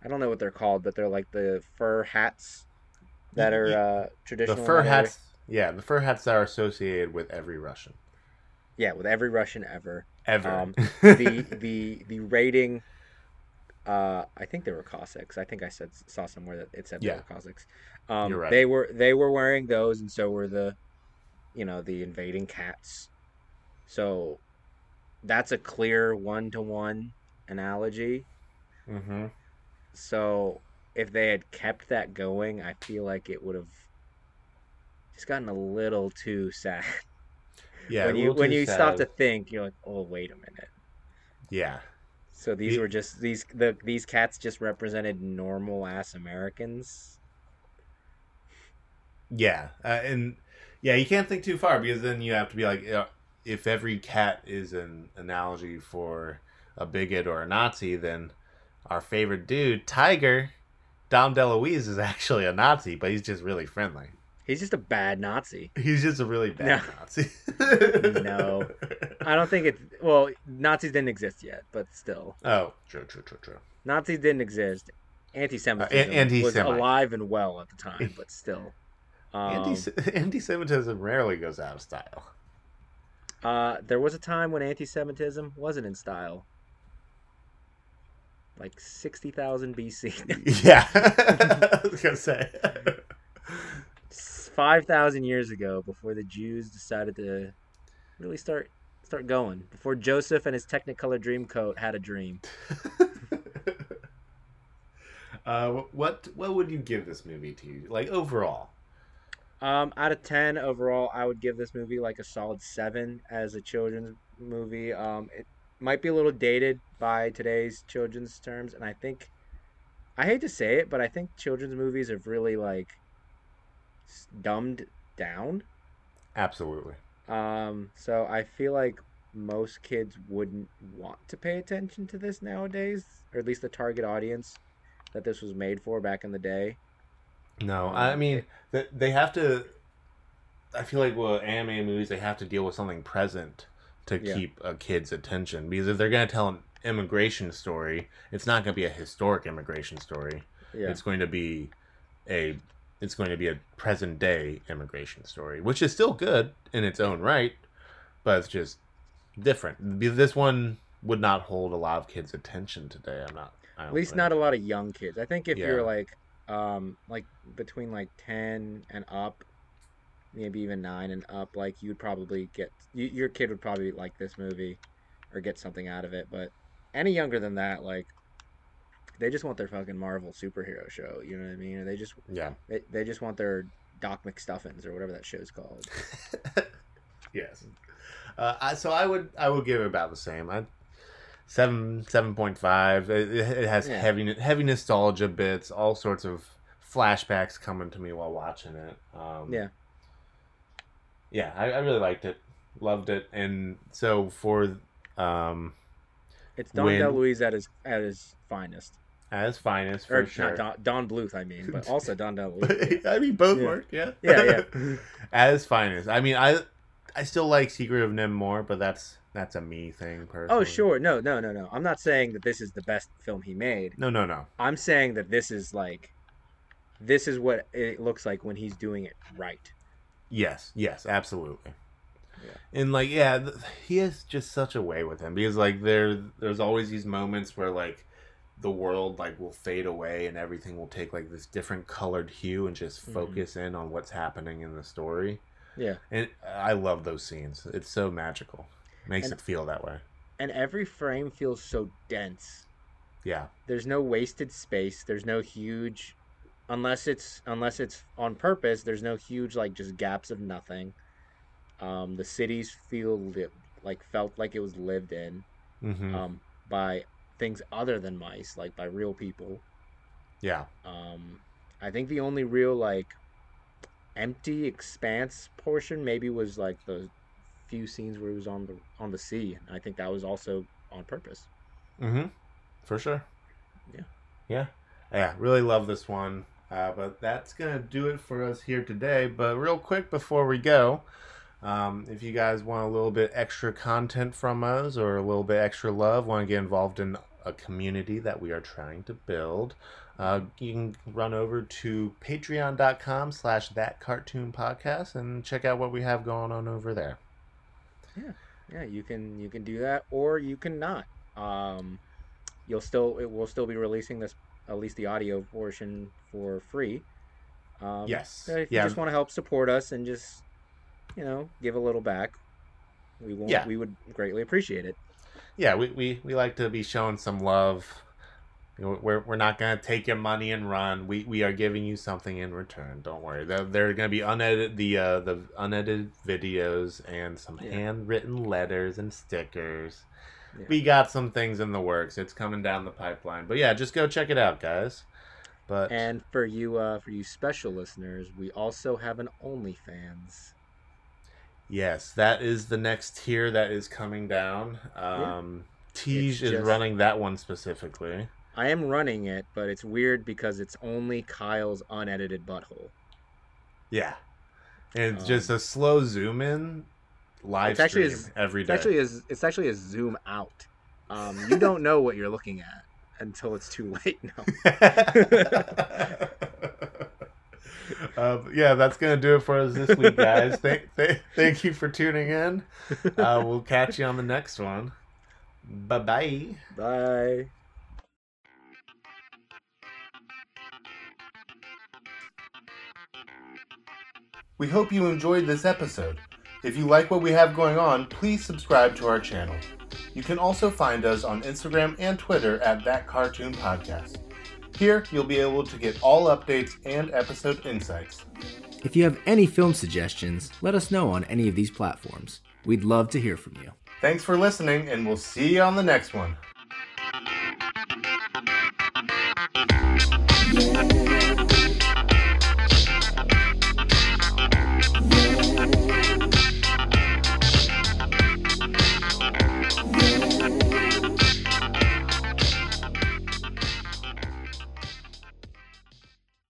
I don't know what they're called, but they're like the fur hats that are uh The fur that hats, yeah, the fur hats that are associated with every Russian Yeah, with every Russian ever. ever. Um, the the the rating uh i think they were cossacks i think i said saw somewhere that it said they Yeah. were cossacks um right. they were they were wearing those and so were the you know the invading cats. So that's a clear one-to-one analogy. Hmm so if they had kept that going i feel like it would have just gotten a little too sad. Yeah, when you when you stop to think you're like oh wait a minute. Yeah, So these The- were just these the these cats just represented normal ass Americans. yeah, uh, and yeah, you can't think too far because then you have to be like, if every cat is an analogy for a bigot or a Nazi, then our favorite dude, Tiger, Dom DeLuise, is actually a Nazi, but he's just really friendly. He's just a bad Nazi. He's just a really bad No. Nazi. No. I don't think it's well, Nazis didn't exist yet, but still, Oh, true, true, true, true. Nazis didn't exist. Anti-Semitism Uh, was alive and well at the time, but still. Um, Anti anti-Semitism rarely goes out of style. uh, there was a time when anti-Semitism wasn't in style, like sixty thousand BC. yeah, I was gonna say. five thousand years ago, before the Jews decided to really start start going, before Joseph and his Technicolor Dreamcoat had a dream. uh, what what would you give this movie to you? Like overall? Um, out of ten overall, I would give this movie like a solid seven as a children's movie. Um, it might be a little dated by today's children's terms, and I think I hate to say it, but I think children's movies have really like dumbed down. Absolutely. Um, so I feel like most kids wouldn't want to pay attention to this nowadays, or at least the target audience that this was made for back in the day. No, I mean th- they have to. I feel like with anime movies, they have to deal with something present to Yeah. keep a kid's attention. Because if they're gonna tell an immigration story, it's not gonna be a historic immigration story. Yeah, It's going to be a it's going to be a present day immigration story, which is still good in its own right, but it's just different. This one would not hold a lot of kids' attention today. I'm not. I at least think. not a lot of young kids. I think if Yeah. you're like, um, like between like ten and up, maybe even nine and up, like you'd probably get you, your kid would probably like this movie or get something out of it. But any younger than that, like, they just want their fucking Marvel superhero show. You know what I mean? or They just Yeah. they, they just want their Doc McStuffins or whatever that show's called. yes. Uh, I, so I would I would give it about the same. I seven seven point five. It, it has Yeah. heavy heavy nostalgia bits, all sorts of flashbacks coming to me while watching it. Um, Yeah. yeah, I, I really liked it, loved it, and so for um It's Don When- DeLuise at his at his finest, as finest for or sure. not Don, Don Bluth, I mean, but also Don DeLuise. I mean, both Yeah. work. Yeah. Yeah, yeah. as finest. I mean, I I still like Secret of NIMH more, but that's that's a me thing. Personally. Oh sure, no, no, no, no. I'm not saying that this is the best film he made. No, no, no. I'm saying that this is like, this is what it looks like when he's doing it right. Yes, yes, absolutely. Yeah. And like, yeah, th- he has just such a way with him because like there, there's always these moments where like the world like will fade away and everything will take like this different colored hue and just Mhm. focus in on what's happening in the story. Yeah. And I love those scenes. It's so magical. Makes And- it feel that way. And every frame feels so dense. Yeah. There's no wasted space. There's no huge, unless it's unless it's on purpose. There's no huge like just gaps of nothing. Um, the cities feel lived, like felt like it was lived in hmm um, by things other than mice, like by real people. yeah. Um, I think the only real like empty expanse portion maybe was like the few scenes where he was on the on the sea. I think that was also on purpose. Mm-hmm. For sure. Yeah. Yeah. Yeah. Really love this one. Uh, but that's gonna do it for us here today. But real quick before we go, um, if you guys want a little bit extra content from us or a little bit extra love, want to get involved in a community that we are trying to build, uh, you can run over to patreon.com slash that cartoon podcast and check out what we have going on over there. Yeah, Yeah, you can you can do that or you can not. Um, you'll still it will still be releasing this at least the audio portion for free. Um, Yes. if you Yeah. just want to help support us and just you know give a little back, we won't. Yeah. We would greatly appreciate it. yeah, we, we, we like to be showing some love. We're, we're not going to take your money and run. We, we are giving you something in return. Don't worry. There, there are going to be unedited the uh, the unedited videos and some Yeah. handwritten letters and stickers. Yeah. We got some things in the works. It's coming down the pipeline. But yeah, just go check it out, guys. But And for you, uh, for you special listeners, we also have an OnlyFans. yes, that is the next tier that is coming down. Um, Tej It's is running that one specifically. I am running it, but it's weird because it's only Kyle's unedited butthole. Yeah. And it's just Um, a slow zoom in live It's actually stream every It's day. actually a, it's actually a zoom out. Um, you don't know what you're looking at until it's too late. No. um, yeah, that's going to do it for us this week, guys. thank, th- thank you for tuning in. Uh, we'll catch you on the next one. Bye bye. Bye. We hope you enjoyed this episode. If you like what we have going on, please subscribe to our channel. You can also find us on Instagram and Twitter at That Cartoon Podcast. Here, you'll be able to get all updates and episode insights. If you have any film suggestions, let us know on any of these platforms. We'd love to hear from you. Thanks for listening, and we'll see you on the next one.